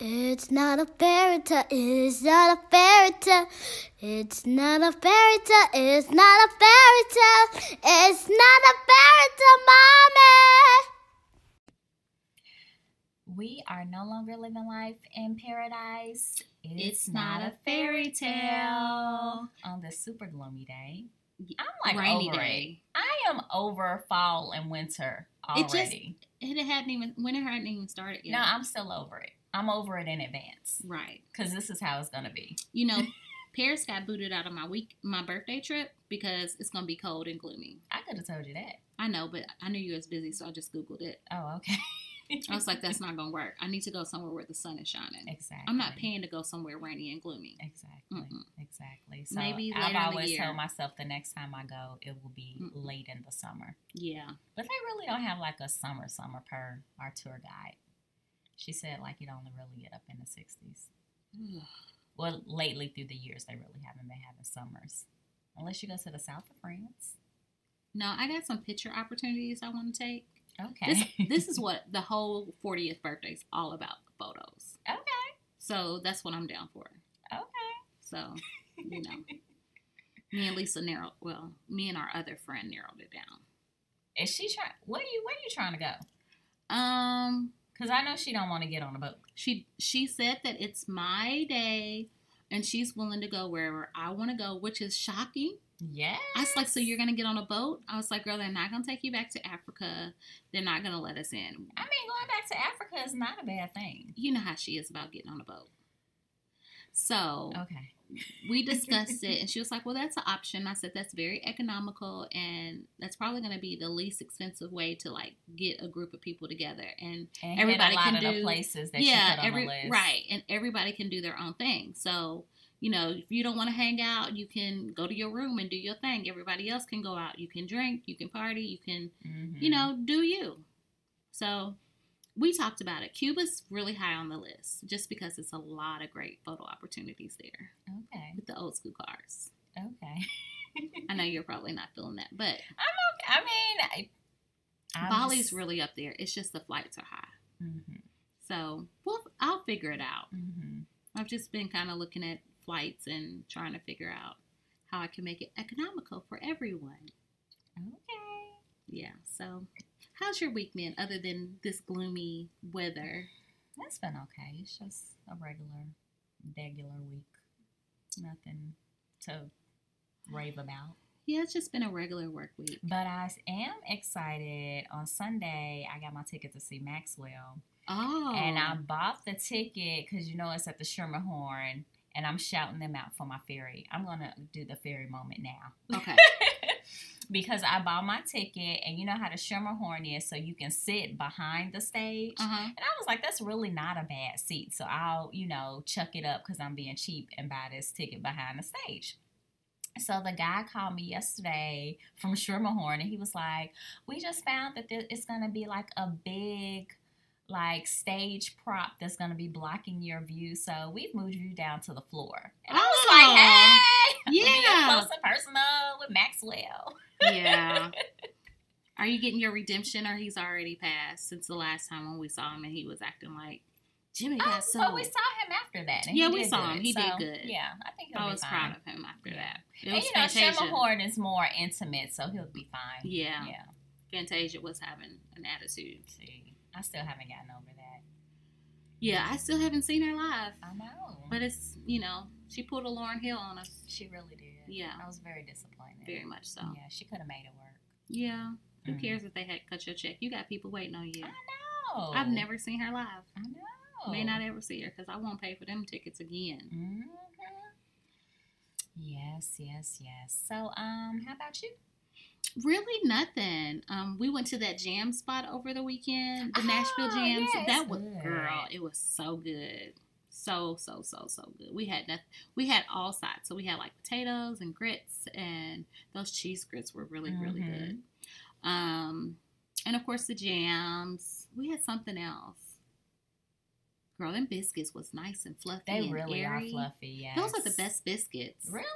It's not a fairy tale. It's not a fairy tale. It's not a fairy tale. It's not a fairy tale. It's not a fairy tale, mommy. We are no longer living life in paradise. It's not a fairy tale. On this super gloomy day. Y- I'm like Rainy over day. it. I am over fall and winter It just- already. It hadn't even winter hadn't even started yet. No, I'm still over it. I'm over it in advance right. because this is how it's gonna be. You know, Paris got booted out of my week my birthday trip because it's gonna be cold and gloomy. I could have told you that. I know, but I knew you was busy, so I just googled it. Oh, okay. I was like, that's not gonna work. I need to go somewhere where the sun is shining. exactly. I'm not paying to go somewhere rainy and gloomy. Exactly. Mm-mm. Exactly. So Maybe I've later in the always year. told myself the next time I go, it will be Mm-mm. late in the summer. Yeah. But they really don't have like a summer summer per our tour guide. She said like it only really get up in the sixties. Well, lately through the years they really haven't been having summers. Unless you go to the south of France. No, I got some picture opportunities I want to take. Okay. This this is what the whole 40th birthday is all about photos. Okay. So that's what I'm down for. Okay. So, you know, me and Lisa narrowed. Well, me and our other friend narrowed it down. Is she trying what are you where are you trying to go? Um, Because I know she don't want to get on a boat. she she said that it's my day, and she's willing to go wherever I want to go, which is shocking. Yeah. I was like, so you're gonna get on a boat? I was like, girl, they're not gonna take you back to Africa. They're not gonna let us in. I mean going back to Africa is not a bad thing. You know how she is about getting on a boat. So Okay. we discussed it and she was like well that's an option. I said that's very economical and that's probably going to be the least expensive way to like get a group of people together. And And Everybody can do- places that yeah you put on every right and everybody can do their own thing. So you know if you don't want to hang out you can go to your room and do your thing. Everybody else can go out. You can drink you can party you can Mhm. you know do you. So we talked about it cuba's really high on the list just because it's a lot of great photo opportunities there Okay. with the old school cars Okay. I know you're probably not feeling that, but I mean, I, I'm Bali's just- really up there. It's just the flights are high. Mhm, So well, I'll figure it out. mhm. I've just been kind of looking at flights and trying to figure out how I can make it economical for everyone. Okay. Yeah. So, how's your week been other than this gloomy weather? That's been okay. It's just a regular, regular week. Nothing to rave about. Yeah, it's just been a regular work week. But I am excited. On Sunday, I got my ticket to see Maxwell. Oh, And I oh. bought the ticket because you know it's at the Schermerhorn. And I'm shouting them out for my ferry. I'm going to do the ferry moment now. okay. because I bought my ticket, and you know how the Schermerhorn is, so you can sit behind the stage. Uh huh. And I was like, that's really not a bad seat. So I'll, you know, chuck it up because I'm being cheap and buy this ticket behind the stage. So the guy called me yesterday from Schermerhorn, and he was like, "We just found that there, it's gonna be like a big, like stage prop that's gonna be blocking your view. So we've moved you down to the floor." And I was Oh. like, "Hey, Yeah. close and personal with Maxwell." Yeah. Are you getting your redemption, or he's already passed since the last time when we saw him and he was acting like Jimmy Oh, got so sold? we saw him after that. Yeah, we saw him. He did good. Yeah, I think he'll I was fine. proud of him after Yeah. that. It And you know, Fantasia. Schermerhorn is more intimate, so he'll be fine. Yeah. Yeah. Fantasia was having an attitude. See, I still haven't gotten over that. Yeah, I still haven't seen her live, I know. but it's you know she pulled a Lauryn Hill on us. she really did. Yeah. I was very disappointed. Very much so. Yeah, she could have made it work. Yeah. Who Mhm. cares if they had cut your check? You got people waiting on you. I know. I've never seen her live. I know. May not ever see her because I won't pay for them tickets again. Mhm. Yes, yes, yes. So, um, how about you? Really nothing. Um, we went to that jam spot over the weekend, the Nashville Oh, jams. yeah, that was good. girl, it was so good. So so so so good. We had nothing. We had all sides. So we had like potatoes and grits, and those cheese grits were really really Mhm. good. Um, and of course the jams. We had something else. Girl, them biscuits was nice and fluffy. They and really are fluffy. Yes. Those are the best biscuits. Really?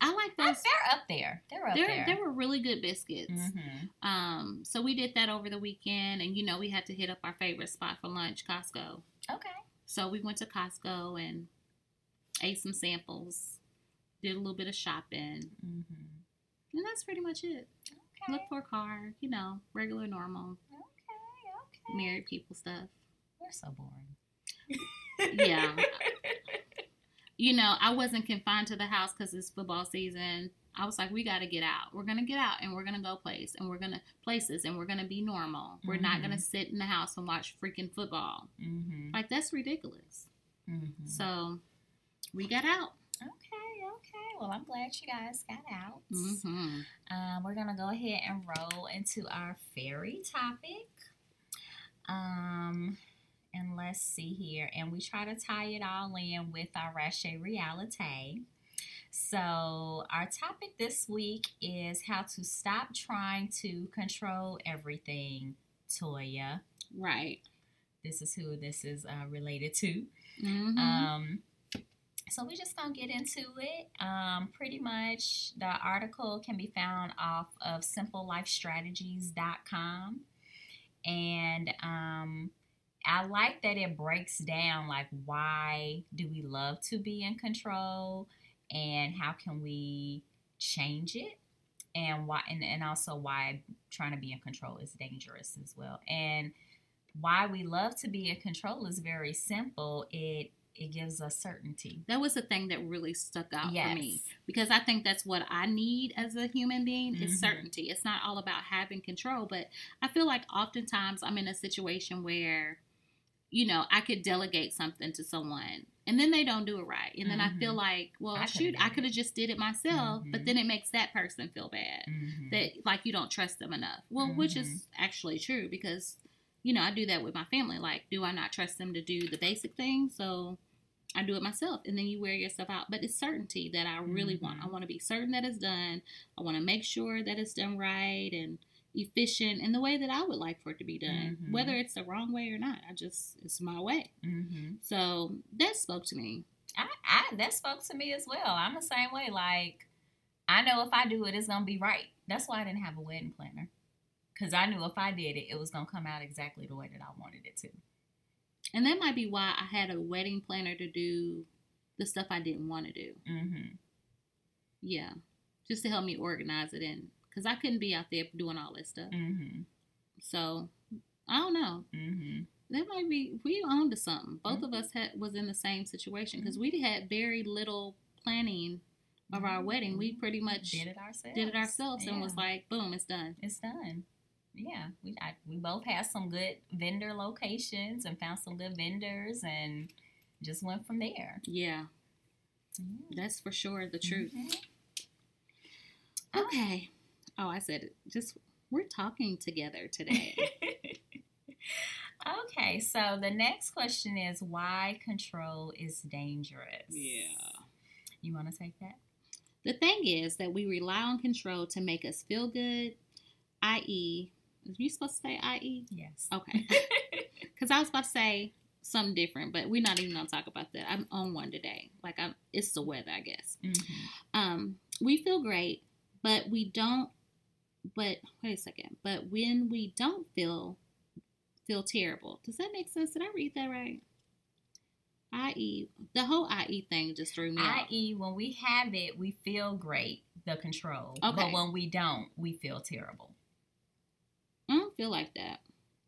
I like those. they're up there. They're up They're, there. they were really good biscuits. hmm Um, so we did that over the weekend, and you know we had to hit up our favorite spot for lunch, Costco. Okay. So we went to Costco and ate some samples, did a little bit of shopping, Mm-hmm. and that's pretty much it. Okay. Look for a car, you know, regular, normal, okay. Okay. married people stuff. We're so boring. Yeah. You know, I wasn't confined to the house because it's football season. I was like, we got to get out. We're gonna get out and we're gonna go place and we're gonna places and we're gonna be normal. We're not gonna sit in the house and watch freaking football. Mm-hmm. Like that's ridiculous. Mm-hmm. So we got out. Okay, okay. Well, I'm glad you guys got out. hmm Um, we're gonna go ahead and roll into our fairy topic. Um, and let's see here, and we try to tie it all in with our Rache reality. So, our topic this week is how to stop trying to control everything. Toya, Right. this is who this is uh, related to. hmm Um, so we're just gonna get into it. Um, pretty much, the article can be found off of simplelifestrategies.com, and um, I like that it breaks down like why do we love to be in control, and how can we change it, and why, and, and also why trying to be in control is dangerous as well, and why we love to be in control is very simple. It it gives us certainty. That was the thing that really stuck out yes. for me because I think that's what I need as a human being Mhm. is certainty. It's not all about having control, but I feel like oftentimes I'm in a situation where, you know, I could delegate something to someone and then they don't do it right, and then I feel Mhm. like, well, I shoot, I could have just did it myself, but Mhm. then it makes that person feel bad Mhm. that like you don't trust them enough. Well, which is actually true because you know I do that with my family. Like, do I not trust them to do the basic things? So I do it myself, and then you wear yourself out. But it's certainty that I really want. Mhm. I want to be certain that it's done. I want to make sure that it's done right and efficient in the way that I would like for it to be done, Mhm. whether it's the wrong way or not. I just it's my way. Mhm. So that spoke to me. I, I that spoke to me as well. I'm the same way. Like I know if I do it, it's gonna be right. That's why I didn't have a wedding planner. Cause I knew if I did it, it was gonna come out exactly the way that I wanted it to. And that might be why I had a wedding planner to do the stuff I didn't want to do. Mm-hmm. Yeah, just to help me organize it in because I couldn't be out there doing all this stuff. Mm-hmm. So I don't know. Mm-hmm. That might be we owned to something. Both of us had was in the same situation because we had very little planning of our wedding. We pretty much did it ourselves. did it ourselves and was like, boom, it's done. it's done. Yeah, we I, we both had some good vendor locations and found some good vendors and just went from there. Yeah, Yeah. that's for sure the truth. Mhm. Okay. Oh, I said it. Just we're talking together today. okay, so the next question is why control is dangerous. Yeah. You want to take that? The thing is that we rely on control to make us feel good, i.e., are you supposed to say i.e.? Yes. Okay. Because I was about to say something different, but we're not even going to talk about that. I'm on one today. Like, I'm, it's the weather, I guess. Mhm. Um, we feel great, but we don't, but wait a second. But when we don't feel, feel terrible. Does that make sense? Did I read that right? I.e., the whole I.e. thing just threw me. I.e., when we have it, we feel great, the control. Okay. But when we don't, we feel terrible. I don't feel like that.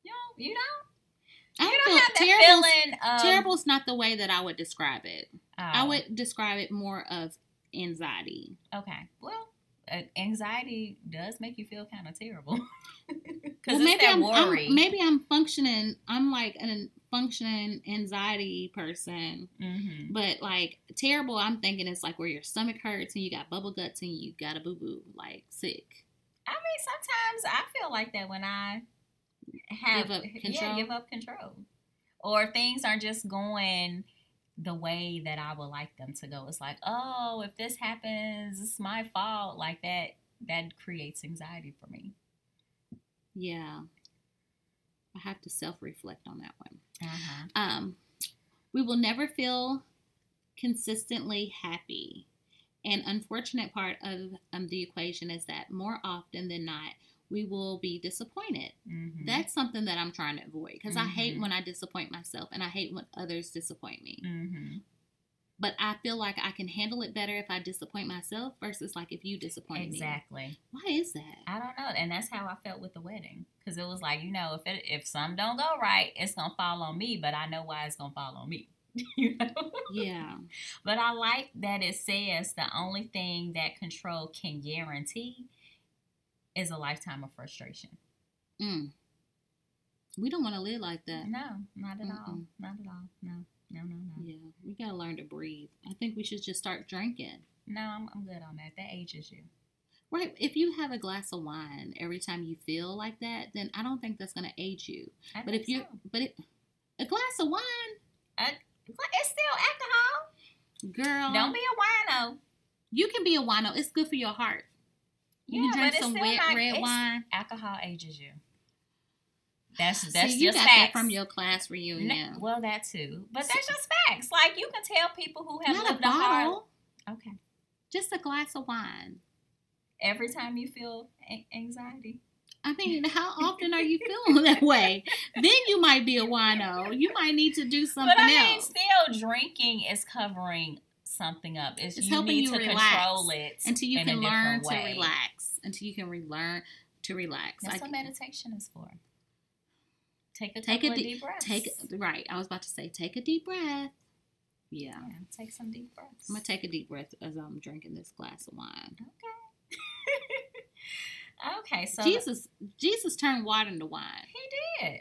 You don't, you don't, I you don't have that terrible's- feeling of. Terrible's not the way that I would describe it. I Oh, would describe it more of anxiety. Okay. Well, anxiety does make you feel kind of terrible. Because Well, maybe that I'm, worry. I'm maybe I'm functioning. I'm like a functioning anxiety person, hmm but like terrible. I'm thinking it's like where your stomach hurts and you got bubble guts and you got a boo boo, like sick. I mean, sometimes I feel like that when I have Give up yeah, give up control, or things aren't just going the way that I would like them to go. It's like, oh, if this happens, it's my fault. Like that, that creates anxiety for me. Yeah, I have to self reflect on that one. Uh-huh. Um, we will never feel consistently happy. An unfortunate part of um, the equation is that more often than not, we will be disappointed. Mhm. That's something that I'm trying to avoid because I hate Mhm. when I disappoint myself and I hate when others disappoint me. Mhm. But I feel like I can handle it better if I disappoint myself versus like if you disappoint me. Exactly. Why is that? I don't know, and that's how I felt with the wedding because it was like you know if it if some don't go right, it's gonna fall on me, but I know why it's gonna fall on me. you know. Yeah. But I like that it says the only thing that control can guarantee is a lifetime of frustration. Mm. We don't want to live like that. No, not at all. Mm-mm. Not at all. No, no, no, no. Yeah, we gotta learn to breathe. I think we should just start drinking. No, I'm, I'm good on that. That ages you. Right. If you have a glass of wine every time you feel like that, then I don't think that's gonna age you. I But if you, so. but it, a glass of wine, But it's still alcohol. girl, Don't be a wino. You can be a wino. It's good for your heart. You Yeah, can drink some wet not- red wine. Alcohol ages you. That's that's you just got facts. that from your class No, reunion. well, that too, but that's just facts. Like you can tell people who have Not a lived a hard. Okay. just a glass of wine. Every time you feel a- anxiety. I mean, how often are you feeling that way? Then you might be a wino. You might need to do something but I mean, else still, drinking is covering something up. It's, It's you helping need you to relax control it until you can learn to relax. Until you can relearn to relax. That's Like, what meditation is for. Take a Take a deep- deep breaths. take right. I was about to say, take a deep breath. Yeah, Yeah, take some deep breaths. I'm gonna take a deep breath as I'm drinking this glass of wine. okay, okay. so Jesus, Jesus turned water into wine, he did.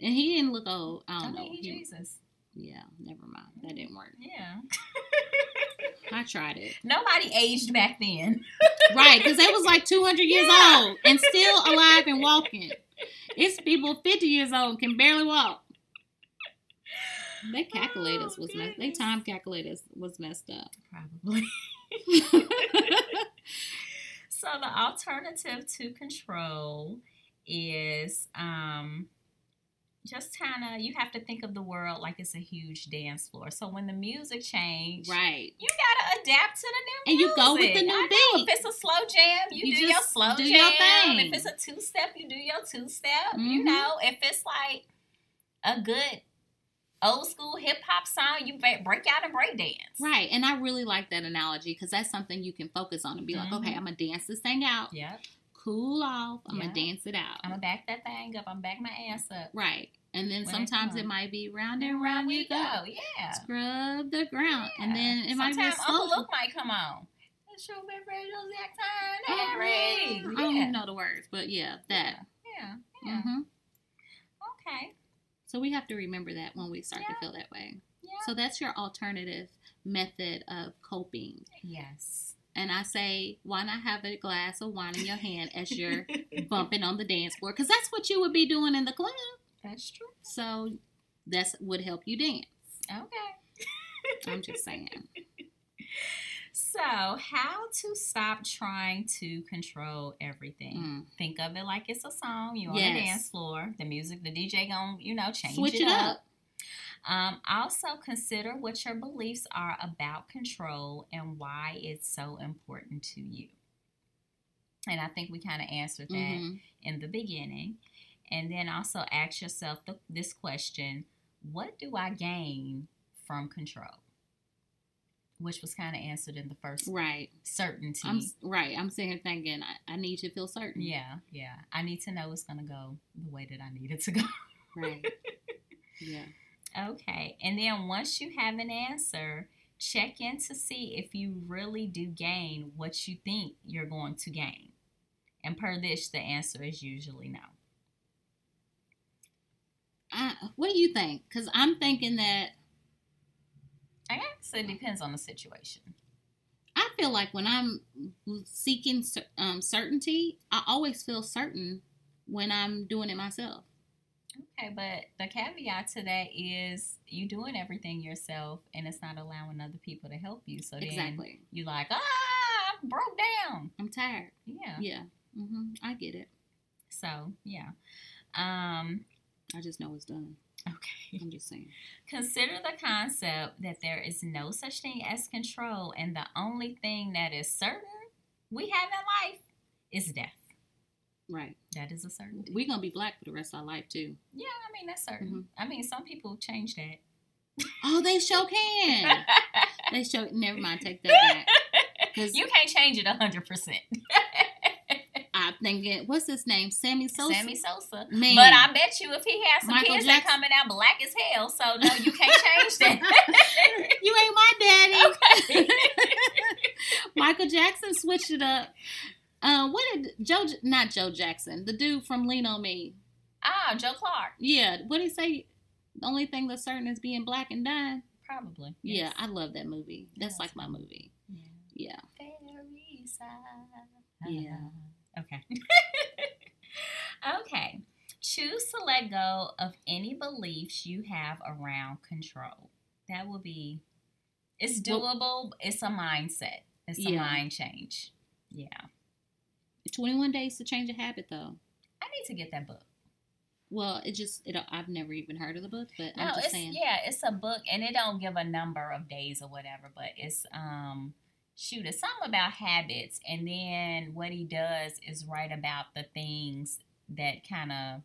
and he didn't look old. I I don't mean, know. he He- Jesus. Yeah, never mind. That didn't work. Yeah. I tried it. Nobody aged back then. Right, because they was like 200 years Yeah. old and still alive and walking. It's people 50 years old can barely walk. Their calculators Oh, was messed. Their time calculators was messed up. Probably. So the alternative to control is um just kind of you have to think of the world like it's a huge dance floor. So when the music change, right. you gotta adapt to the new And you go with the new I know. beat. If it's a slow jam, you, You do your slow do jam. your thing. If it's a two step, you do your two step. You Mhm. know, if it's like a good old school hip hop song, you break out and break dance. Right. And I really like that analogy because that's something you can focus on and be like, Mhm. okay, I'm going to dance this thing out, Yep. cool off, I'm to dance it out. I'm gonna back that thing up. I'm back my ass up. right. And then When sometimes come. it might be round and round we go. Yeah. Scrub the ground. And then it might be slow. Uncle Luke might come on. It's your favorite time, Harry. I don't even know the words, but yeah, that. Yeah. Yeah. hmm Okay. So we have to remember that when we start to feel that way. Yeah. So that's your alternative method of coping. yes. And I say, why not have a glass of wine in your hand as you're bumping on the dance floor? Because that's what you would be doing in the club. That's true. So that's would help you dance. Okay. I'm just saying. So, how to stop trying to control everything? Mm. Think of it like it's a song. You on Yes. the dance floor. The music, the DJ gonna, you know, change Switch it, it up. up. Um, also consider what your beliefs are about control and why it's so important to you. And I think we kind of answered that Mhm. in the beginning. And then also ask yourself the, this question What do I gain from control? Which was kind of answered in the first Right. certainty. I'm right. I'm sitting here thinking I, I need to feel certain. yeah, yeah. I need to know it's going to go the way that I need it to go. Right. yeah. Okay. And then once you have an answer, check in to see if you really do gain what you think you're going to gain. And per this, the answer is usually no. I, what do you think? Because I'm thinking that I guess it depends on the situation. I feel like when I'm seeking um, certainty, I always feel certain when I'm doing it myself. Okay, but the caveat to that is you doing everything yourself and it's not allowing other people to help you. So then Exactly. you like, ah, I'm broke down. I'm tired. Yeah. Yeah. Mm-hmm. I get it. So, yeah. Um, I just know it's done. okay. I'm just saying. Consider the concept that there is no such thing as control, and the only thing that is certain we have in life is death. Right. That is a certainty. We're gonna be black for the rest of our life too. yeah, I mean that's certain. Mhm. I mean some people change that. Oh, they sure can. they sure. Never mind. Take that back. you can't change it hundred percent. I'm thinking, what's his name? Sammy Sosa. Sammy Sosa. Man. But I bet you if he has some Michael kids Jackson. that coming out black as hell, so no, you can't change that. you ain't my daddy. okay. Michael Jackson switched it up. Uh, what did Joe? Not Joe Jackson. The dude from Lean on Me. Ah, Joe Clark. Yeah. What did he say? The only thing that's certain is being black and dying. Probably. Yeah, Yes. I love that movie. That's Yes. like my movie. Yeah. Yeah. Fairy side. Yeah. Okay. okay. Choose to let go of any beliefs you have around control. That will be. It's doable. It's a mindset. It's a mind change. Yeah. 21 days to change a habit, though. I need to get that book. Well, it just it. I've never even heard of the book, but No, I'm just saying. yeah, it's a book, and it don't give a number of days or whatever, but it's um, shoot, it's something about habits, and then what he does is write about the things that kind of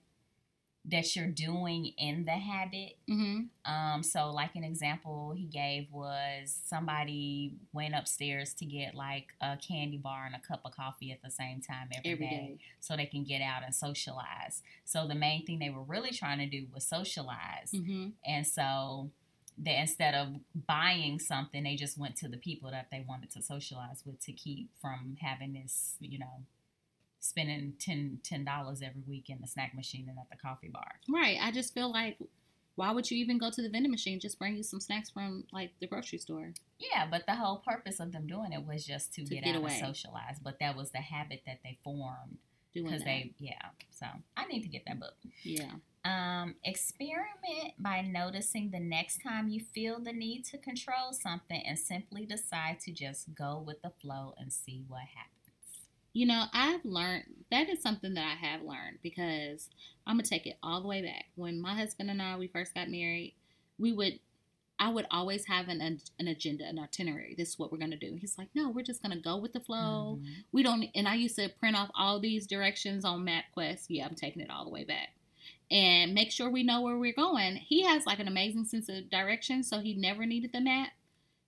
that you're doing in the habit. Mm-hmm. Um, so like an example he gave was somebody went upstairs to get like a candy bar and a cup of coffee at the same time Every day. so they can get out and socialize. So the main thing they were really trying to do was socialize. Mm-hmm. And so they instead of buying something, they just went to the people that they wanted to socialize with to keep from having this, you know, spending ten dollars every week in the snack machine and at the coffee bar. Right. I just feel like, why would you even go to the vending machine? Just bring you some snacks from like the grocery store. Yeah, but the whole purpose of them doing it was just to, To get, get out away. and socialize. But that was the habit that they formed because that. they, yeah. So I need to get that book. yeah. Um, experiment by noticing the next time you feel the need to control something and simply decide to just go with the flow and see what happens. You know, I've learned that is something that I have learned because I'm gonna take it all the way back. When my husband and I we first got married, we would I would always have an an agenda, an itinerary. This is what we're gonna do. He's like, no, we're just gonna go with the flow. Mhm. We don't. And I used to print off all these directions on MapQuest. Yeah, I'm taking it all the way back, and make sure we know where we're going. He has like an amazing sense of direction, so he never needed the map,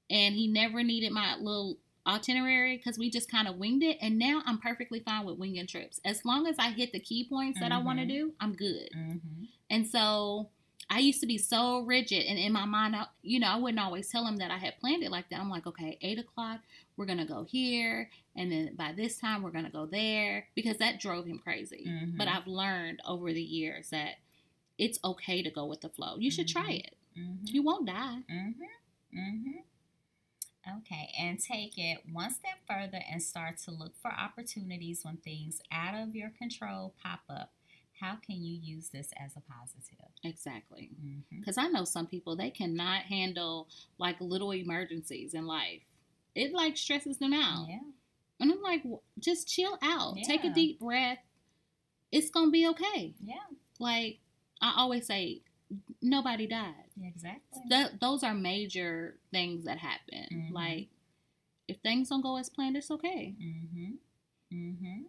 and he never needed my little itinerary because we just kind of winged it. And now I'm perfectly fine with winging trips as long as I hit the key points that I want to do. I'm good. Mhm. And so I used to be so rigid, and in my mind, I, you know, I wouldn't always tell him that I had planned it like that. I'm like, okay, eight o'clock, we're gonna go here, and then by this time, we're gonna go there, because that drove him crazy. Mhm. But I've learned over the years that it's okay to go with the flow. You should try Mhm. it. Mhm. You won't die. Mm-hmm. Mm-hmm. Okay, and take it one step further and start to look for opportunities when things out of your control pop up. How can you use this as a positive? Exactly. Mm-hmm. Because I know some people they cannot handle like little emergencies in life. It like stresses them out. Yeah. And I'm like, just chill out. Take a deep breath. It's gonna be okay. Yeah. Like I always say, nobody died. Exactly. That those are major things that happen. Mhm. Like if things don't go as planned, it's okay. Mm-hmm. Mm-hmm.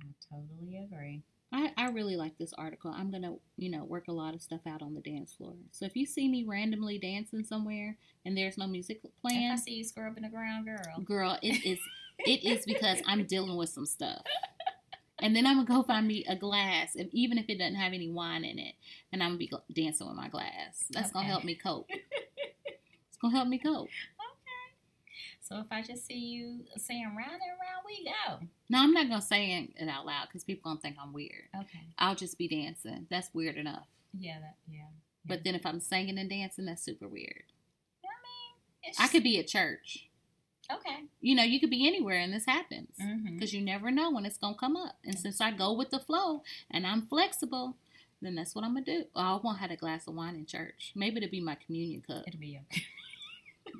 I totally agree. I, I really like this article. I'm gonna, you know, work a lot of stuff out on the dance floor. So if you see me randomly dancing somewhere and there's no music If playing, I see you scrubbing the ground, girl. girl, it is it is because I'm dealing with some stuff. And then I'm gonna go find me a glass, if, even if it doesn't have any wine in it, and I'm gonna be dancing with my glass. That's gonna help me cope. it's gonna help me cope. So if I just see you saying round and round, we go. No, I'm not gonna say it out loud because people gonna think I'm weird. Okay. I'll just be dancing. That's weird enough. Yeah. That. Yeah. But then if I'm singing and dancing, that's super weird. I mean, it's I could be at church. okay. You know, you could be anywhere and this happens Mm-hmm. because you never know when it's gonna come up. And since I go with the flow and I'm flexible, then that's what I'm gonna do. Oh, I won't have a glass of wine in church. Maybe it'll be my communion cup. It'll be okay.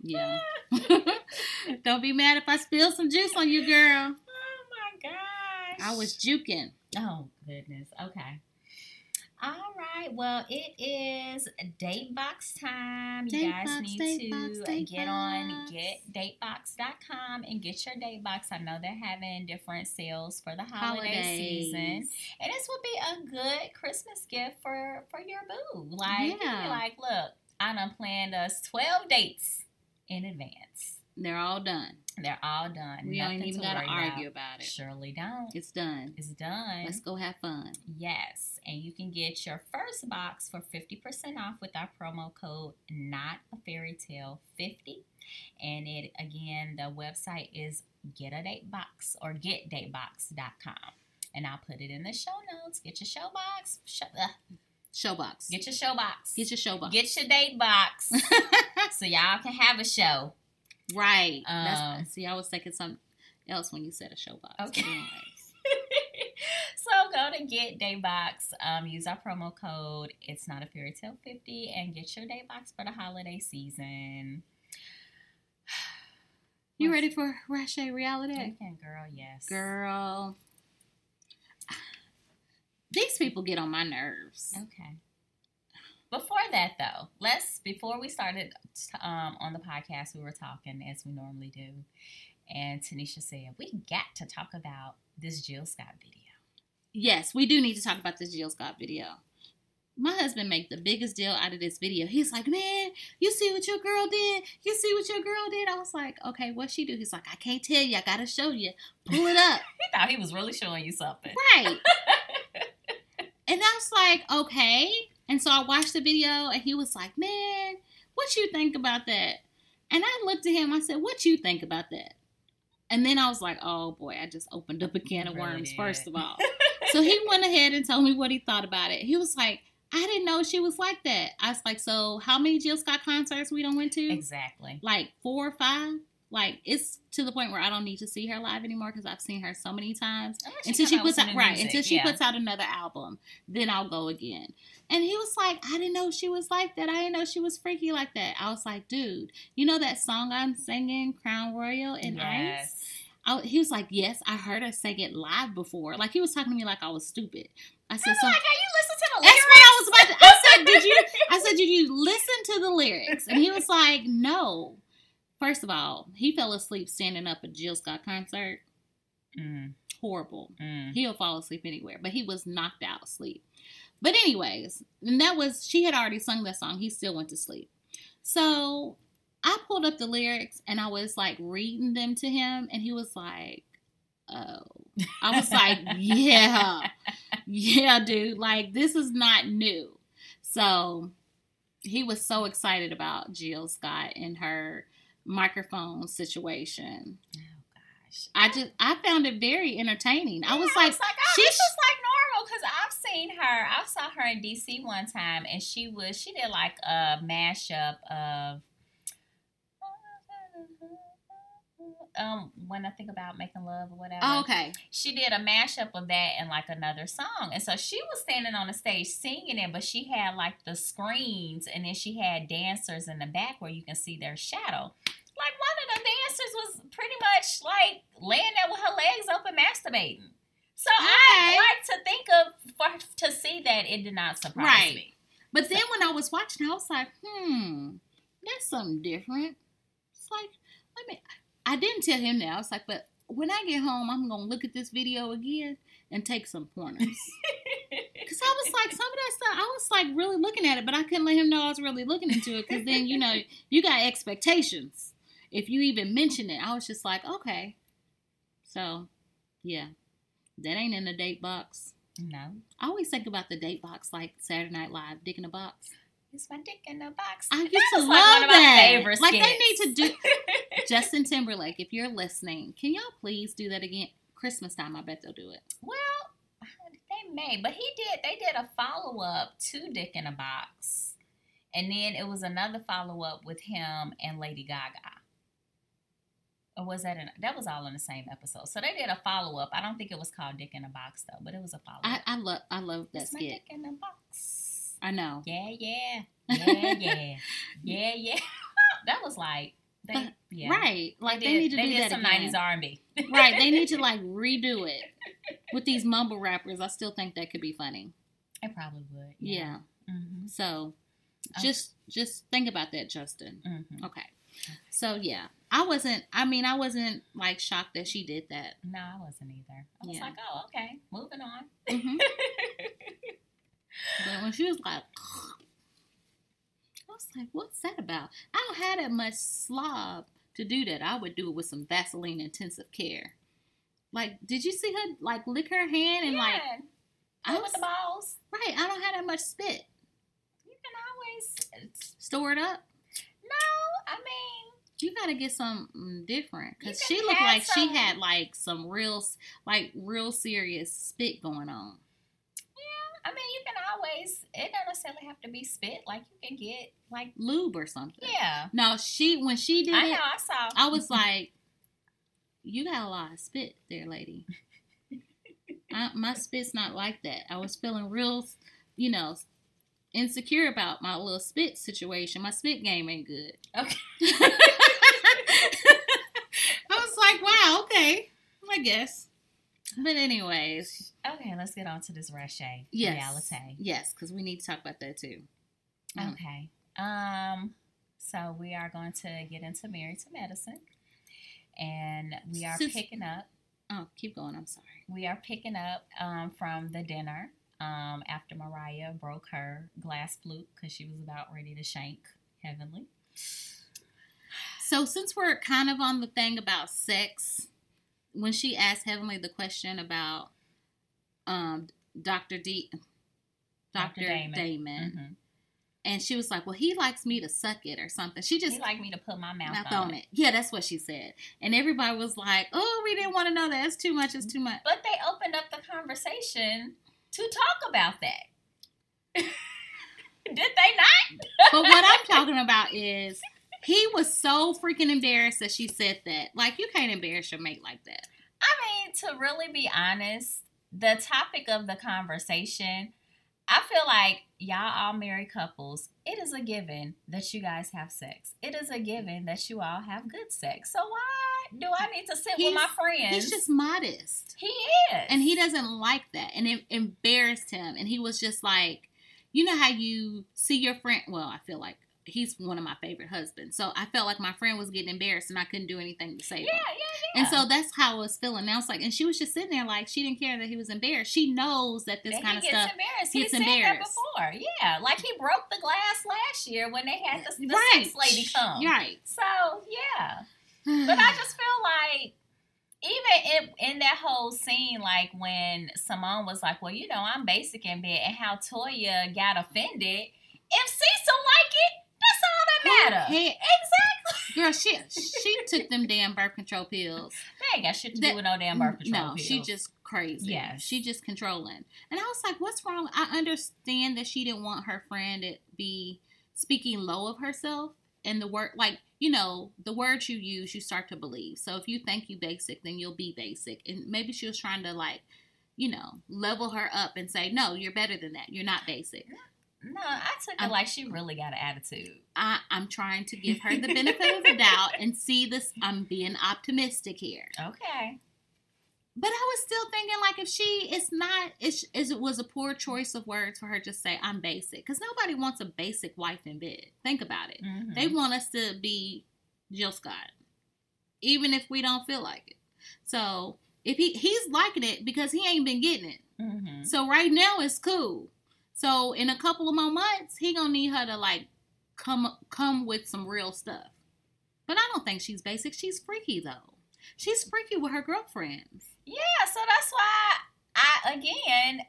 Yeah. Don't be mad if I spill some juice on you, girl. Oh my gosh. I was juking. Oh goodness. Okay. All right. Well, it is date box time. Date you guys box, need to box, get on box. getdatebox.com and get your date box. I know they're having different sales for the holiday season. And this would be a good Christmas gift for for your boo. Like, you Yeah. like, look, I done planned us 12 dates in advance. They're all done. They're all done. We Nothing ain't even to got to argue about. about it. Surely don't. It's done. It's done. Let's go have fun. Yes, and you can get your first box for 50% off with our promo code not a fairy tale 50. And it again, the website is get a date box or getdatebox.com. And I'll put it in the show notes. Get your show box. Show, uh, Showbox. get your show box. Get your showbox. Get your date box so y'all can have a show. right. Um, see, I was thinking something else when you said a showbox. Okay. So go to get Datebox. Um, use our promo code. It's not a fairy tale fifty, and get your Datebox for the holiday season. You ready for Rashay reality? Okay, girl. Yes, Girl. These people get on my nerves. Okay. Before that, though, let's before we started um, on the podcast, we were talking as we normally do, and Tanisha said we got to talk about this Jill Scott video. Yes, we do need to talk about this Jill Scott video. My husband made the biggest deal out of this video. He's like, man, you see what your girl did? You see what your girl did? I was like, okay, what she do? He's like, I can't tell you. I gotta show you. Pull it up. He thought he was really showing you something. right. and I was like, okay. And so I watched the video, and he was like, man, what you think about that? And I looked at him. I said, what you think about that? And then I was like, oh boy, I just opened up a can of worms. First of all. so he went ahead and told me what he thought about it. He was like, I didn't know she was like that. I was like, so how many Jill Scott concerts we don't went to? Exactly. Like four or five? Like it's to the point where I don't need to see her live anymore because I've seen her so many times. Unless Until she puts out right, music, until she yeah. puts out another album, then I'll go again. And he was like, I didn't know she was like that. I didn't know she was freaky like that. I was like, dude, you know that song I'm singing, Crown Royal in Ice? I, he was like, yes, I heard her sing it live before. Like he was talking to me like I was stupid. I said, Oh so God, you listen to the that's lyrics? what I was about to. I said, did you? I said, did you listen to the lyrics? And he was like, no. First of all, he fell asleep standing up at Jill Scott concert. Mm, Horrible. mm. He'll fall asleep anywhere, but he was knocked out asleep. But anyways, and that was she had already sung that song. He still went to sleep. So I pulled up the lyrics and I was like reading them to him, and he was like, "Oh." I was like, "Yeah, yeah, dude. Like this is not new." So he was so excited about Jill Scott and her microphone situation. Oh gosh. I just I found it very entertaining. I was Yeah, like, oh, she- this is like normal because I've seen her. I saw her in DC one time, and she was she did like a mashup of. Um, when I think about making love or whatever, oh, okay, she did a mashup of that and like another song, and so she was standing on the stage singing it, but she had like the screens, and then she had dancers in the back where you can see their shadow. Like one of the dancers was pretty much like laying there with her legs open, masturbating. So Okay. I like to think of for to see that it did not surprise Right. me. but then when I was watching, I was like, hmm, that's something different. It's like, let me. I didn't tell him that. I was like, but when I get home, I'm gonna look at this video again and take some pointers. Cause I was like, some of that stuff, I was like really looking at it, but I couldn't let him know I was really looking into it. Cause then you know you got expectations. If you even mention it, I was just like, okay. So, yeah, that ain't in the date box. no, I always think about the date box like Saturday Night Live, Dick in a Box. it's my dick in a box. I used That to love like one of my that. favorite like they need to do Justin Timberlake. If you're listening, can y'all please do that again? Christmas time, I bet they'll do it. Well, they may, but he did. They did a follow up to Dick in a Box, and then it was another follow up with him and Lady Gaga. Or was that in? That was all in the same episode. So they did a follow up. I don't think it was called Dick in a Box though, but it was a follow up. I love I love that It's my skit. Dick in a Box. I know. Yeah, yeah, yeah, yeah, yeah, yeah. that was like they, But- yeah, Right. Like they, did, need to they do did that some again. '90s R&B. right. They need to like redo it with these mumble rappers. I still think that could be funny. It probably would. Yeah. Mm-hmm. So Okay. just just think about that, Justin. Mm-hmm. Okay. So yeah, I wasn't. I mean, I wasn't like shocked that she did that. No, I wasn't either. I was Yeah. like, oh, okay, moving on. Mhm. But when she was like, I was like, what's that about? I don't have that much slob to do that. I would do it with some Vaseline intensive care. Like, did you see her like lick her hand and like. I was with the balls. right? I don't have that much spit. You can always. Store it up. No, I mean, You gotta get something different because she looked like she had like some real, like real serious spit going on. Yeah, I mean, you can always. It don't necessarily have to be spit. Like you can get like. Lube or something. Yeah. No, she when she did I it, know. I saw. I was like, "You got a lot of spit there, lady." I, my spit's not like that. I was feeling real, you know, insecure about my little spit situation. My spit game ain't good. Okay. I was like, "Wow, okay, I guess." But anyways, Okay, let's get on to this Rache yes, reality. yes, because we need to talk about that too. Mm. Okay. Um. So we are going to get into Married to Medicine, and we are Sis- picking up. Oh, keep going. I'm sorry. We are picking up um, from the dinner um, after Mariah broke her glass flute because she was about ready to shank Heavenly. So since we're kind of on the thing about sex, when she asked Heavenly the question about um Dr. D Dr. Dr. Damon, Damon. Mhm. and she was like, "Well, he likes me to suck it or something." She just He like me to put my mouth, mouth on, on it. it. Yeah, that's what she said. And everybody was like, "Oh, we didn't want to know that. It's too much. It's too much." But they opened up the conversation to talk about that. Did they not? But what I'm talking about is he was so freaking embarrassed that she said that. Like, you can't embarrass your mate like that. I mean, to really be honest, the topic of the conversation, I feel like y'all all married couples, it is a given that you guys have sex. It is a given that you all have good sex. So why do I need to sit with my He's- friends? He's just modest. he is. and he doesn't like that and it embarrassed him and he was just like you know how you see your friend well i feel like he's one of my favorite husbands so i felt like my friend was getting embarrassed and i couldn't do anything to save Yeah, him yeah, yeah. and so that's how i was feeling now it's like and she was just sitting there like she didn't care that he was embarrassed she knows that this kind of gets stuff embarrassed. gets he said embarrassed. that before. Yeah, like he broke the glass last year when they had the, the right sex lady come. right So yeah, but I just feel like even in, in that whole scene, like when Simone was like, "Well, you know, I'm basic in bed," and how Toya got offended. If Cecil like it, that's all that matter. Hey, Exactly. girl she she took them damn birth control pills They ain't got shit to That- do with no damn birth control no pills. she just crazy Yeah, she just controlling and i was like what's wrong i understand that she didn't want her friend to be speaking low of herself and the word like you know the words you use you start to believe. So if you think you basic then you'll be basic. And maybe she was trying to like you know level her up and say no you're better than that. You're not basic. No, I took it like she really got an attitude. I, i'm trying to give her the benefit of the doubt and see this i'm being optimistic here. Okay. But I was still thinking, like, if she, it's not, it's, it was a poor choice of words for her to say, I'm basic. Because nobody wants a basic wife in bed. Think about it. Mhm. They want us to be Jill Scott, even if we don't feel like it. So if he, he's liking it because he ain't been getting it. Mhm. So right now it's cool. So in a couple of more months, he gonna need her to like come come with some real stuff. But I don't think she's basic. She's freaky though. She's freaky with her girlfriends. Yeah, so that's why I again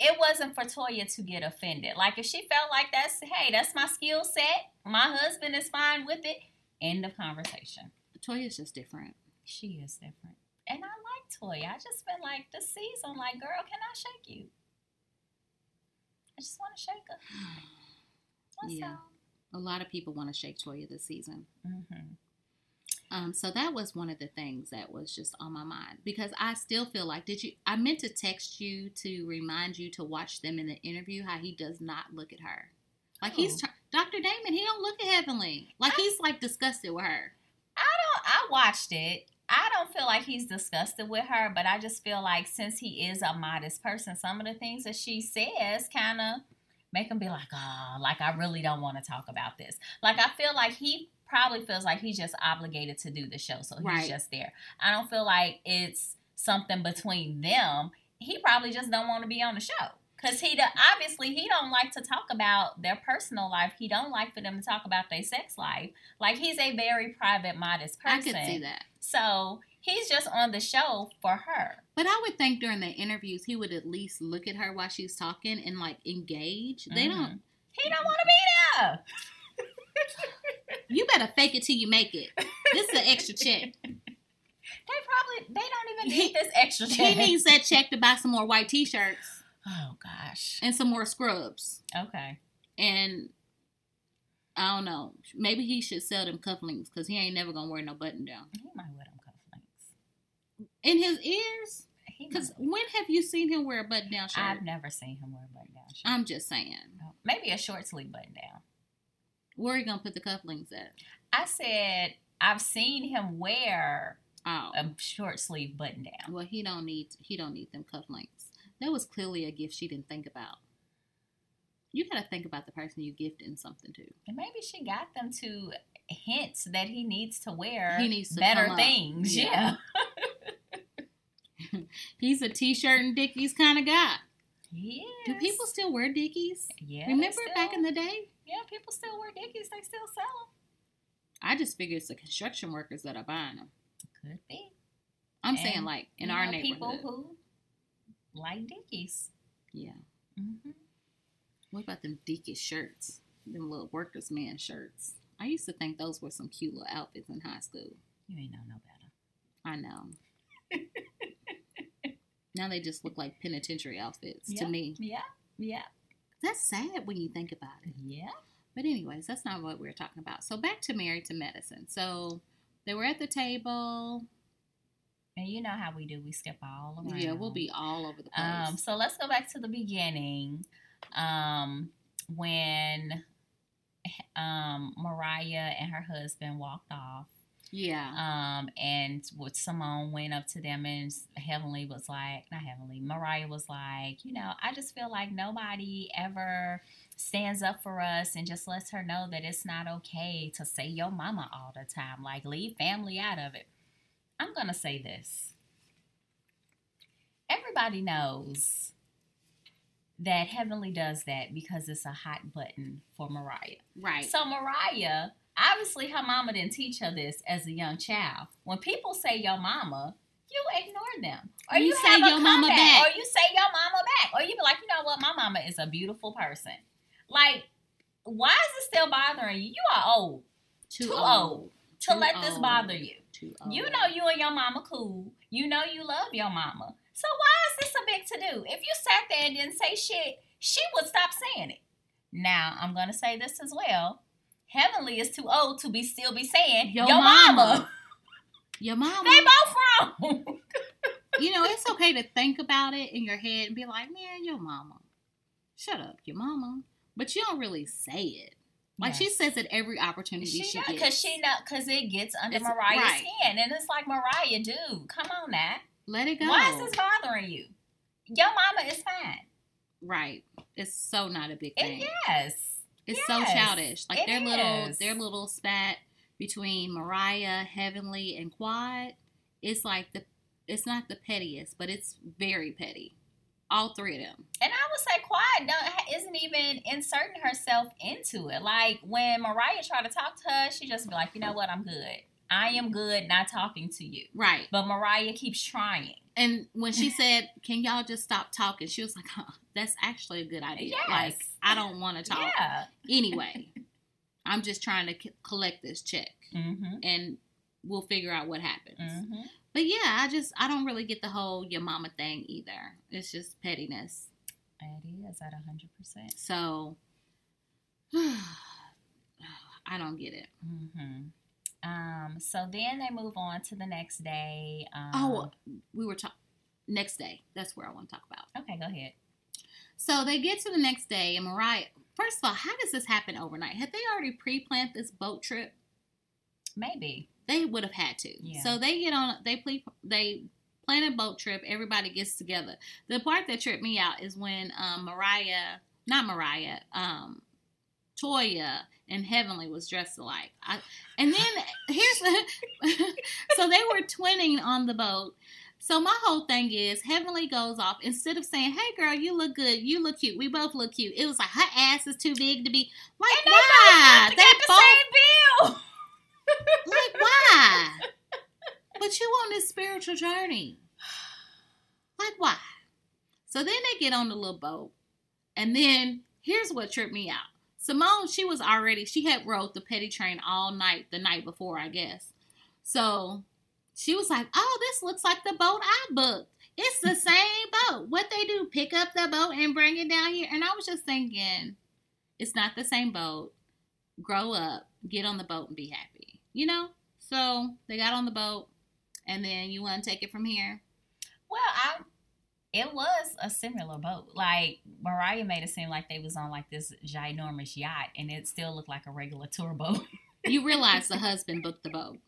it wasn't for Toya to get offended. Like if she felt like that's hey, that's my skill set, my husband is fine with it. End of conversation. Toya's just different. She is different. And I like Toya. I just been like this season, like, girl, can I shake you? I just want to shake her. That's Yeah. A lot of people want to shake Toya this season. Mm-hmm. Um, so that was one of the things that was just on my mind because I still feel like did you? I meant to text you to remind you to watch them in the interview. How he does not look at her, like he's Oh. tr- Dr. Damon. He don't look at Heavenly. Like he's like disgusted with her. I don't. I watched it. I don't feel like he's disgusted with her, but I just feel like since he is a modest person, some of the things that she says kind of make him be like, oh, like I really don't want to talk about this. Like I feel like he probably feels like he's just obligated to do the show, so he's Right. just there. I don't feel like it's something between them. He probably just don't want to be on the show. Cause he do, obviously he don't like to talk about their personal life. He don't like for them to talk about their sex life. Like he's a very private, modest person. I could see that. So he's just on the show for her. But I would think during the interviews he would at least look at her while she's talking and like engage. They Mhm. don't. He don't want to be there. You better fake it till you make it. This is an extra check. They probably they don't even need this extra check. He needs that check to buy some more white t-shirts oh gosh. and some more scrubs. Okay. And I don't know. Maybe he should sell them cufflinks because he ain't never gonna wear no button down He might wear them cufflinks. in his ears. Because when have you seen him wear a button down shirt? I've never seen him wear a button down shirt. I'm just saying. Oh, maybe a short sleeve button down. Where are you gonna put the cufflinks at? I said I've seen him wear Oh, a short sleeve button down. well, he don't need he don't need them cufflinks. That was clearly a gift she didn't think about. You gotta think about the person you gifting something to. And maybe she got them to hints that he needs to wear He needs to better up. things. Yeah. Yeah. He's a t-shirt and Dickies kind of guy. He Do people still wear Dickies? Yeah. Remember back in the day? Yeah, people still wear Dickies. They still sell I just figure it's the construction workers that are buying them. them. Could be. I'm And, saying like in our neighborhood. people who like Dickies. yeah. Mm-hmm. What about them Dickies shirts? Them little workers man shirts. I used to think those were some cute little outfits in high school. You ain't know no better. I know. now they just look like penitentiary outfits Yeah. to me. Yeah. Yeah. That's sad when you think about it. Yeah. But anyways, that's not what we are talking about. So back to Married to Medicine. So they were at the table. And you know how we do. We skip all around. Yeah, we'll be all over the place. Um, so let's go back to the beginning. Um, when um Mariah and her husband walked off. Yeah. Um, and what Simone went up to them and Heavenly was like, not Heavenly, Mariah was like, you know, I just feel like nobody ever stands up for us and just lets her know that it's not okay to say your mama all the time. Like, leave family out of it. I'm going to say this. Everybody knows that Heavenly does that because it's a hot button for Mariah. right. So Mariah, obviously her mama didn't teach her this as a young child. When people say your mama, you ignore them. Or You you, say your mama back. Or you say your mama back. Or you be like, you know what, my mama is a beautiful person. Like, why is it still bothering you? You are old too, too old. old to Too let this bother you. Old. You know you and your mama cool. You know you love your mama. So why is this a big to do? If you sat there and didn't say shit, she would stop saying it. Now I'm gonna say this as well. Heavenly is too old to be still be saying Your your, mama. mama. Your mama. They both wrong. you know, it's okay to think about it in your head and be like, man, your mama. Shut up, your mama. But you don't really say it. Like she says it every opportunity she, she know gets. because she know because it gets under It's- Mariah's right. skin, and it's like Mariah, dude, come on now. Let it go. Why is this bothering you? Your mama is fine. Right. It's so not a big It, thing. yes. It's so childish. Like their little their little spat between Mariah, Heavenly, and Quad. It's like the it's not the pettiest, but it's very petty. All three of them. And I would say Quad don't, isn't even inserting herself into it. Like when Mariah tried to talk to her, she just be like, you know what, I'm good. I am good not talking to you. Right. But Mariah keeps trying. And when she said, "Can y'all just stop talking?" she was like, huh, "That's actually a good idea. Yes. Like I don't want to talk Yeah. anyway. I'm just trying to c- collect this check, Mm-hmm. and we'll figure out what happens." Mm-hmm. But yeah, I just I don't really get the whole your mama thing either. It's just pettiness. It is at 100%. So I don't get it. Mm-hmm. Um, so then they move on to the next day. Um, Oh, we were talking next day. That's where I want to talk about. okay, go ahead. So they get to the next day, and Mariah. First of all, how does this happen overnight? Had they already pre-planned this boat trip? Maybe. they would have had to. Yeah. So they get on. They play. They plan a boat trip. Everybody gets together. The part that tripped me out is when um, Mariah, not Mariah, um, Toya and Heavenly was dressed alike. I, and then here's so they were twinning on the boat. So my whole thing is Heavenly goes off instead of saying, "Hey girl, you look good, you look cute, we both look cute." It was like her ass is too big to be like And they why? both the same bill. like why? but you on this spiritual journey, like why? So then they get on the little boat, and then here's what tripped me out. Simone, she was already she had rode the petty train all night the night before, I guess. So she was like, "Oh, this looks like the boat I booked. It's the same boat. What they do? Pick up the boat and bring it down here?" And I was just thinking, it's not the same boat. Grow up, get on the boat, and be happy. You know. So they got on the boat, and then you want to take it from here. Well, I it was a similar boat. Like Mariah made it seem like they was on like this ginormous yacht, and it still looked like a regular tour boat. You realize the husband booked the boat.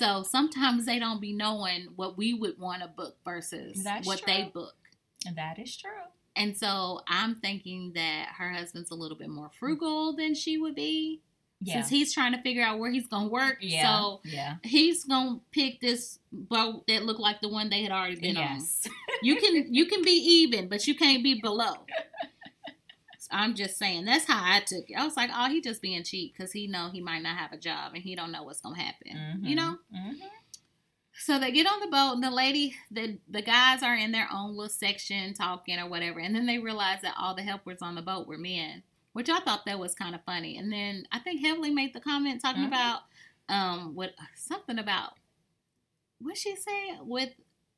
So sometimes they don't be knowing what we would want to book versus That's what true. they book. And that is true. And so I'm thinking that her husband's a little bit more frugal than she would be. Yeah. Since he's trying to figure out where he's gonna work. yeah. So yeah. he's gonna pick this boat that looked like the one they had already been Yes. on. You can you can be even, but you can't be below. I'm just saying that's how I took it. I was like, oh, he just being cheap because he know he might not have a job and he don't know what's gonna happen. You know. hmm So they get on the boat, and the lady, the the guys are in their own little section talking or whatever, and then they realize that all the helpers on the boat were men, which I thought that was kind of funny. And then I think Heavenly made the comment talking Mhm. about um what something about what she say with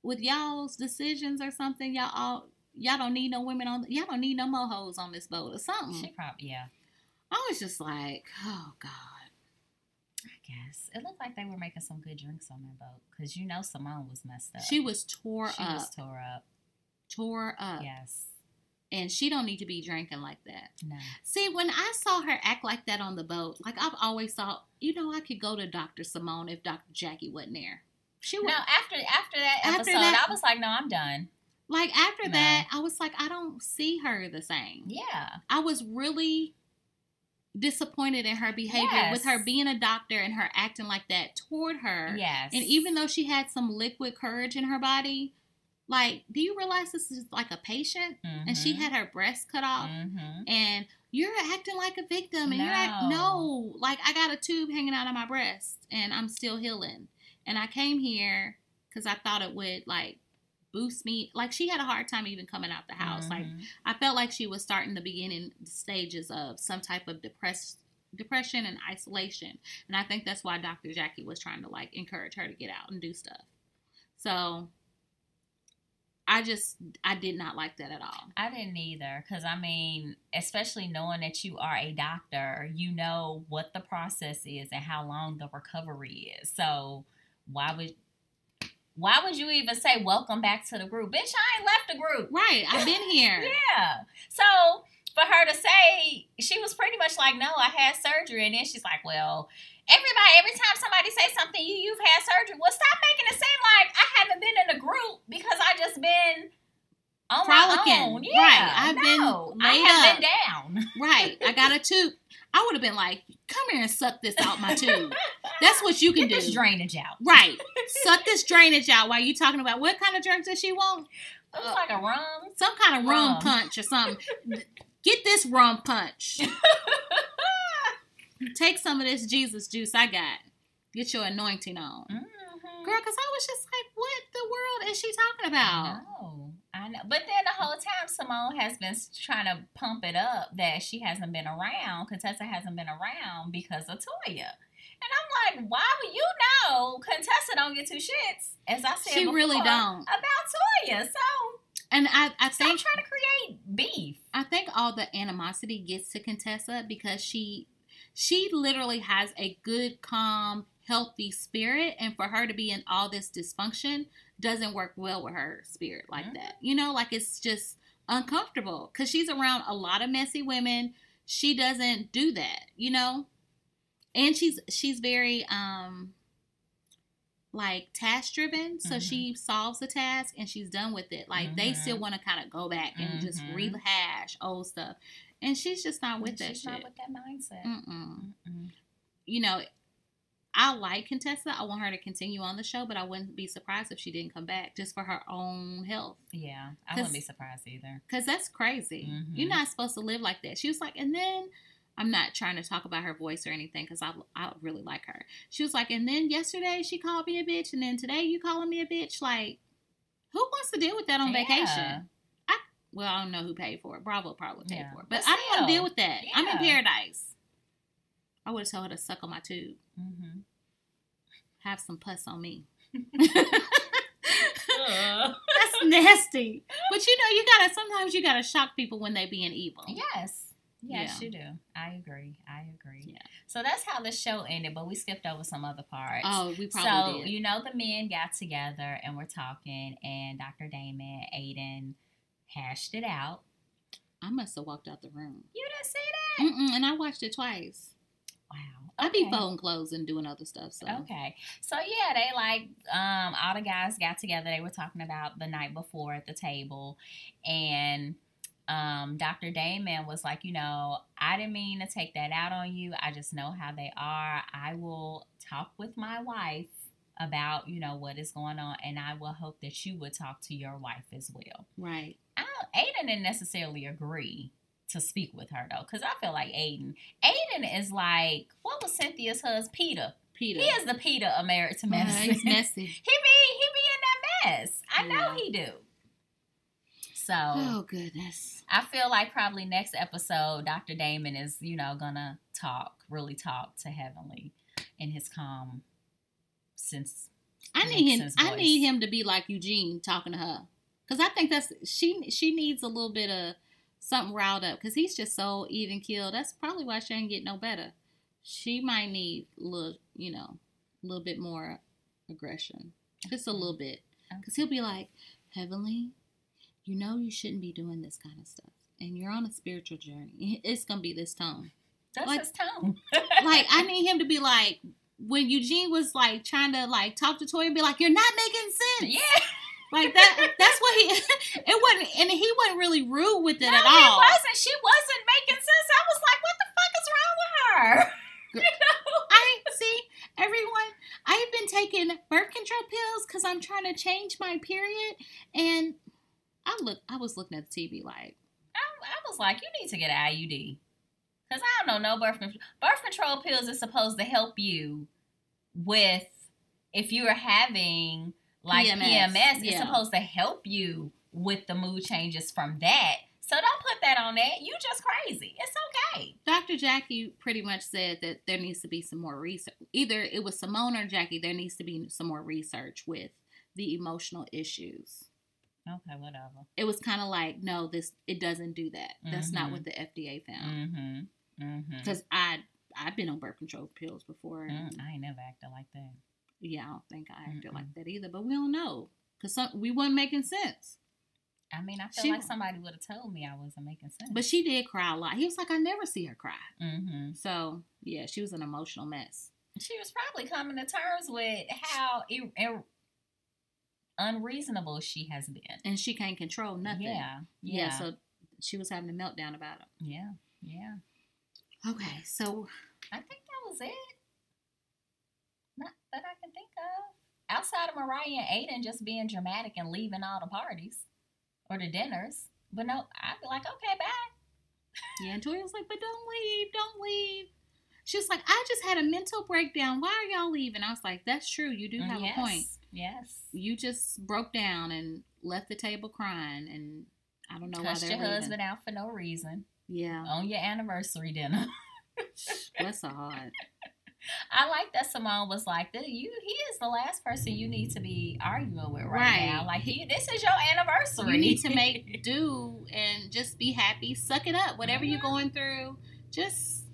with y'all's decisions or something. Y'all all y'all don't need no women on y'all don't need no more hoes on this boat or something. She probably yeah. I was just like, oh god. I guess it looked like they were making some good drinks on that boat because you know Simone was messed up. She was tore she up, was tore up. tore up, Yes. and she don't need to be drinking like that. No. See, when I saw her act like that on the boat, like I've always thought, you know, I could go to Dr. Simone if Dr. Jackie wasn't there. She No. After after that After episode, that- I was like, no, I'm done. like after No. that, I was like, I don't see her the same. Yeah. I was really disappointed in her behavior with her being a doctor and her acting like that toward her. Yes. And even though she had some liquid courage in her body, like, do you realize this is like a patient and she had her breast cut off? hmm and you're acting like a victim and you're like No. no like i got a tube hanging out of my breast and i'm still healing and i came here because i thought it would like boost me. Like she had a hard time even coming out the house. Like Mm-hmm. i felt like she was starting the beginning stages of some type of depressed depression and isolation. And i think that's why dr jackie was trying to like encourage her to get out and do stuff. So i just i did not like that at all. I didn't either because I mean, especially knowing that you are a doctor, you know what the process is and how long the recovery is. So why would why would you even say welcome back to the group, bitch? I ain't left the group. right i've been here Yeah. So for her to say she was pretty much like, no, I had surgery, and then she's like, well. Everybody, every time somebody says something, you you've had surgery. Well, stop making it seem like I haven't been in a group because I just been on Frolicking. my own. Yeah, Right. I've been I have up. been down. Right. I got a tube. I would have been like, come here and suck this out my tube. That's what you can Get this do. drainage out. Right. Suck this drainage out while you talking about what kind of drinks does she want? Was like a rum. Some kind of rum Rum. punch or something. Get this rum punch. Take some of this Jesus juice I got. Get your anointing on. Mhm. Girl, because I was just like, what the world is she talking about? I know, But then the whole time, Simone has been trying to pump it up that she hasn't been around. Contessa hasn't been around because of Toya. And I'm like, why would you know Contessa don't get two shits? As I said, She really don't. about Toya. So And I, I stop think trying to create beef. I think all the animosity gets to Contessa because she she literally has a good, calm, healthy spirit, and for her to be in all this dysfunction doesn't work well with her spirit like Mhm. that. You know, like it's just uncomfortable because she's around a lot of messy women. She doesn't do that, you know, and she's she's very um like task driven, so Mhm. she solves the task and she's done with it. Like they Mhm. still want to kind of go back and just Mhm. rehash old stuff, and she's just not with that She's shit. not with that mindset. Mm-mm. You know, I like Contessa. I want her to continue on the show, but I wouldn't be surprised if she didn't come back just for her own health. Yeah, I wouldn't be surprised either. Cause that's crazy. Mhm. You're not supposed to live like that. She was like, and then I'm not trying to talk about her voice or anything because I I really like her. She was like, and then yesterday she called me a bitch, and then today you calling me a bitch. Like, who wants to deal with that on Yeah. vacation? I well, I don't know who paid for it. Bravo probably paid Yeah. for it, but, But I don't want to deal with that. I'm in paradise. I would have told her to suck on my tube, Mm-hmm. have some pus on me. Uh. That's nasty. But you know, you gotta sometimes you gotta shock people when they being evil. Yes. Yes, Yeah. you do. I agree. I agree. Yeah. So that's how the show ended, but we skipped over some other parts. Oh, we so probably did. So, you know the men got together and we're talking, and Dr. Damon, Aydin hashed it out. I must have walked out the room. You didn't see that? Mm-mm, and I watched it twice. Wow. I be folding clothes and doing other stuff. So Okay. So yeah, they like um all the guys got together. They were talking about the night before at the table and um Dr. Damon was like, you know, I didn't mean to take that out on you. I just know how they are. I will talk with my wife about, you know, what is going on and I will hope that you would talk to your wife as well. right. I don't, Aydin didn't necessarily agree to speak with her though, because I feel like Aydin, Aydin is like, what was Cynthia's husband, Peter? Peter. He is the Peter of Married to Medicine. he's messy. he be he be in that mess. I know he do. So Oh goodness. I feel like probably next episode, Dr. Damon is you know gonna talk, really talk to Heavenly in his calm sense. I need him. I voice. need him to be like Eugene talking to her, because I think that's she. She needs a little bit of something riled up, because he's just so even killed. That's probably why she ain't get no better. She might need a little, you know, a little bit more aggression, just a little bit, because he'll be like, Heavenly, you know you shouldn't be doing this kind of stuff, and you're on a spiritual journey. It's gonna be this tone. That's Like- his tone. like I need him to be like when Eugene was like trying to like talk to Toya and be like, "You're not making sense." yeah. Like that. That's what he. It wasn't, and he wasn't really rude with it no, at he all. wasn't. She wasn't making sense. I was like, what the fuck is wrong with her? You know? I see everyone. I've been taking birth control pills because I'm trying to change my period, and I look. I was looking at the TV like, I, I was like, you need to get an IUD. Because I don't know, no birth control. Birth control pills is supposed to help you with, if you're having like PMS, PMS, yeah. supposed to help you with the mood changes from that. So don't put that on that. You just crazy. It's okay. Dr. Jackie pretty much said that there needs to be some more research. Either it was Simone or Jackie. There needs to be some more research with the emotional issues. Okay, whatever. it was kind of like, no, this it doesn't do that. That's not Mhm. what the FDA found. Mm-hmm. Mm-hmm. Because I I've been on birth control pills before. And Mm, I ain't never acted like that. Yeah, I don't think I acted Mm-mm. like that either. But we don't know because we wasn't making sense. I mean, I feel She- like somebody would have told me I wasn't making sense. But she did cry a lot. He was like, I never see her cry. mm-hmm. So yeah, she was an emotional mess. she was probably coming to terms with how ir- unreasonable she has been. And she can't control nothing. Yeah, Yeah. yeah, so she was having a meltdown about it. yeah, yeah. Okay, so I think that was it. That I can think of. Outside of Mariah and Aydin just being dramatic and leaving all the parties or the dinners. But no, I'd be like, okay, bye. yeah, and Tori was like, but don't leave, don't leave. She was like, I just had a mental breakdown. Why are y'all leaving? I was like, that's true. You do have yes, a point. Yes. You just broke down and left the table crying, and I don't know why Cussed they're your leaving. husband out for no reason Yeah, on your anniversary dinner. bless her heart. I like that Simone was like, "Th- "You, he is the last person you need to be arguing with right, Right. now. Like, he, this is your anniversary. You need to make do and just be happy. Suck it up. Whatever you're Mhm. going through, just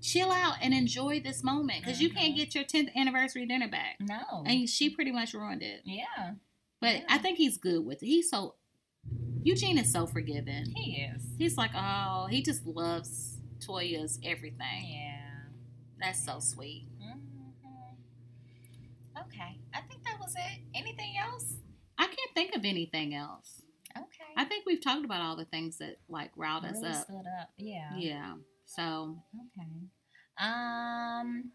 chill out and enjoy this moment because you can't Mhm. get your 10th anniversary dinner back. no, And she pretty much ruined it. yeah, But Yeah. I think he's good with it. He's so Eugene is so forgiving. he is. He's like, oh, he just loves Toya's everything. Yeah. That's so sweet. hmm Okay, I think that's was it. Anything else? I can't think of anything else. Okay. I think we've talked about all the things that like riled us really up. stood up. Yeah. Yeah. So Okay. Um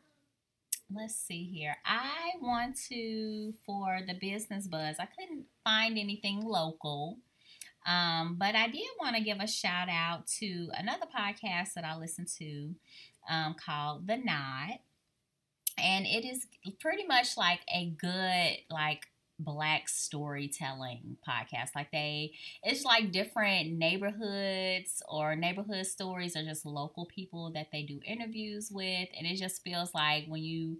let's see here. I want to for the business buzz. I couldn't find anything local. Um, but I did want to give a shout out to another podcast that I listen to um, called The Nod. And it is pretty much like a good, like, black storytelling podcast. Like, they, it's like different neighborhoods or neighborhood stories or just local people that they do interviews with. And it just feels like when you,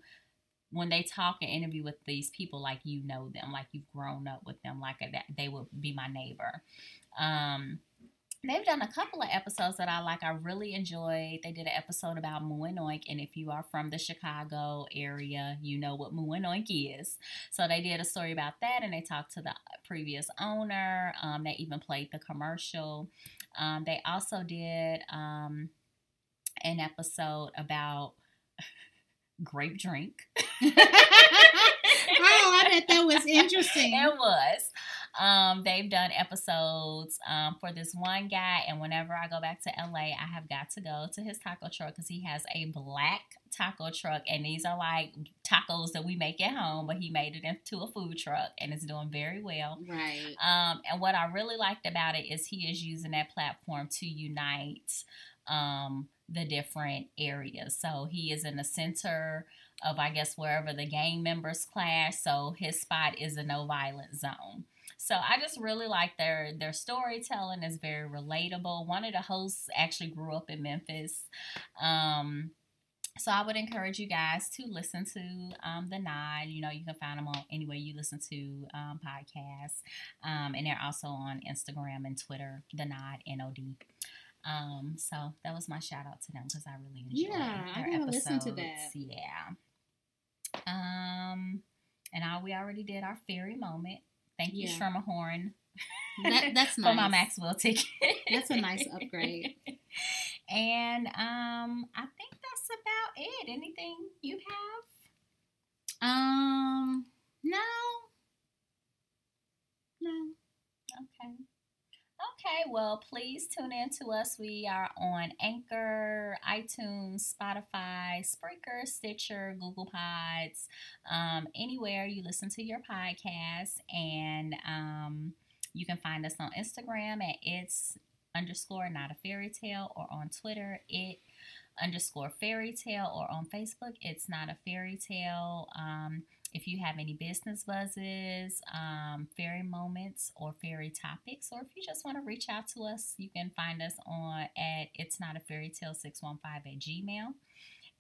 when they talk and interview with these people, like you know them, like you've grown up with them, like that they would be my neighbor. Um, they've done a couple of episodes that I like. I really enjoyed. They did an episode about Moo & Oink, and if you are from the Chicago area, you know what Moo & Oink is. So they did a story about that, and they talked to the previous owner. Um, they even played the commercial. Um, they also did um, an episode about grape drink. oh, I bet that was interesting. It was. Um, they've done episodes um, for this one guy, and whenever I go back to LA, I have got to go to his taco truck because he has a black taco truck, and these are like tacos that we make at home, but he made it into a food truck, and it's doing very well. Right. Um, and what I really liked about it is he is using that platform to unite um, the different areas. So he is in the center of, I guess, wherever the gang members clash. So his spot is a no violence zone. So I just really like their their storytelling is very relatable. One of the hosts actually grew up in Memphis. Um, so I would encourage you guys to listen to um, the Nod. You know, you can find them on anywhere you listen to um, podcasts, um, and they're also on Instagram and Twitter. The Nod N O D. Um, so that was my shout out to them because I really enjoyed Yeah, I their gotta episodes. listen to that. Yeah. Um, and I, we already did our fairy moment. Thank you, Yeah. Schermerhorn, That that's for my Maxwell ticket. That's a nice upgrade. and um, I think that's about it. Anything you have? Um, no, no. Okay. Okay, well, please tune in to us. We are on Anchor, iTunes, Spotify, Spreaker, Stitcher, Google Pods, um, anywhere you listen to your podcast. And um, you can find us on Instagram at it's underscore not a fairy tale or on Twitter, it underscore fairy tale or on Facebook, it's not a fairy tale. Um, if you have any business buzzes, um, fairy moments, or fairy topics, or if you just want to reach out to us, you can find us on at it's not a fairy tale 615 at gmail.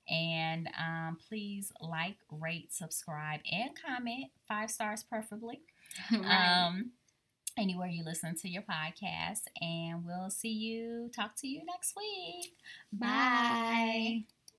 And um, please like, rate, subscribe, and comment five stars preferably. right. Um, anywhere you listen to your podcast. And we'll see you, talk to you next week. Bye. Bye.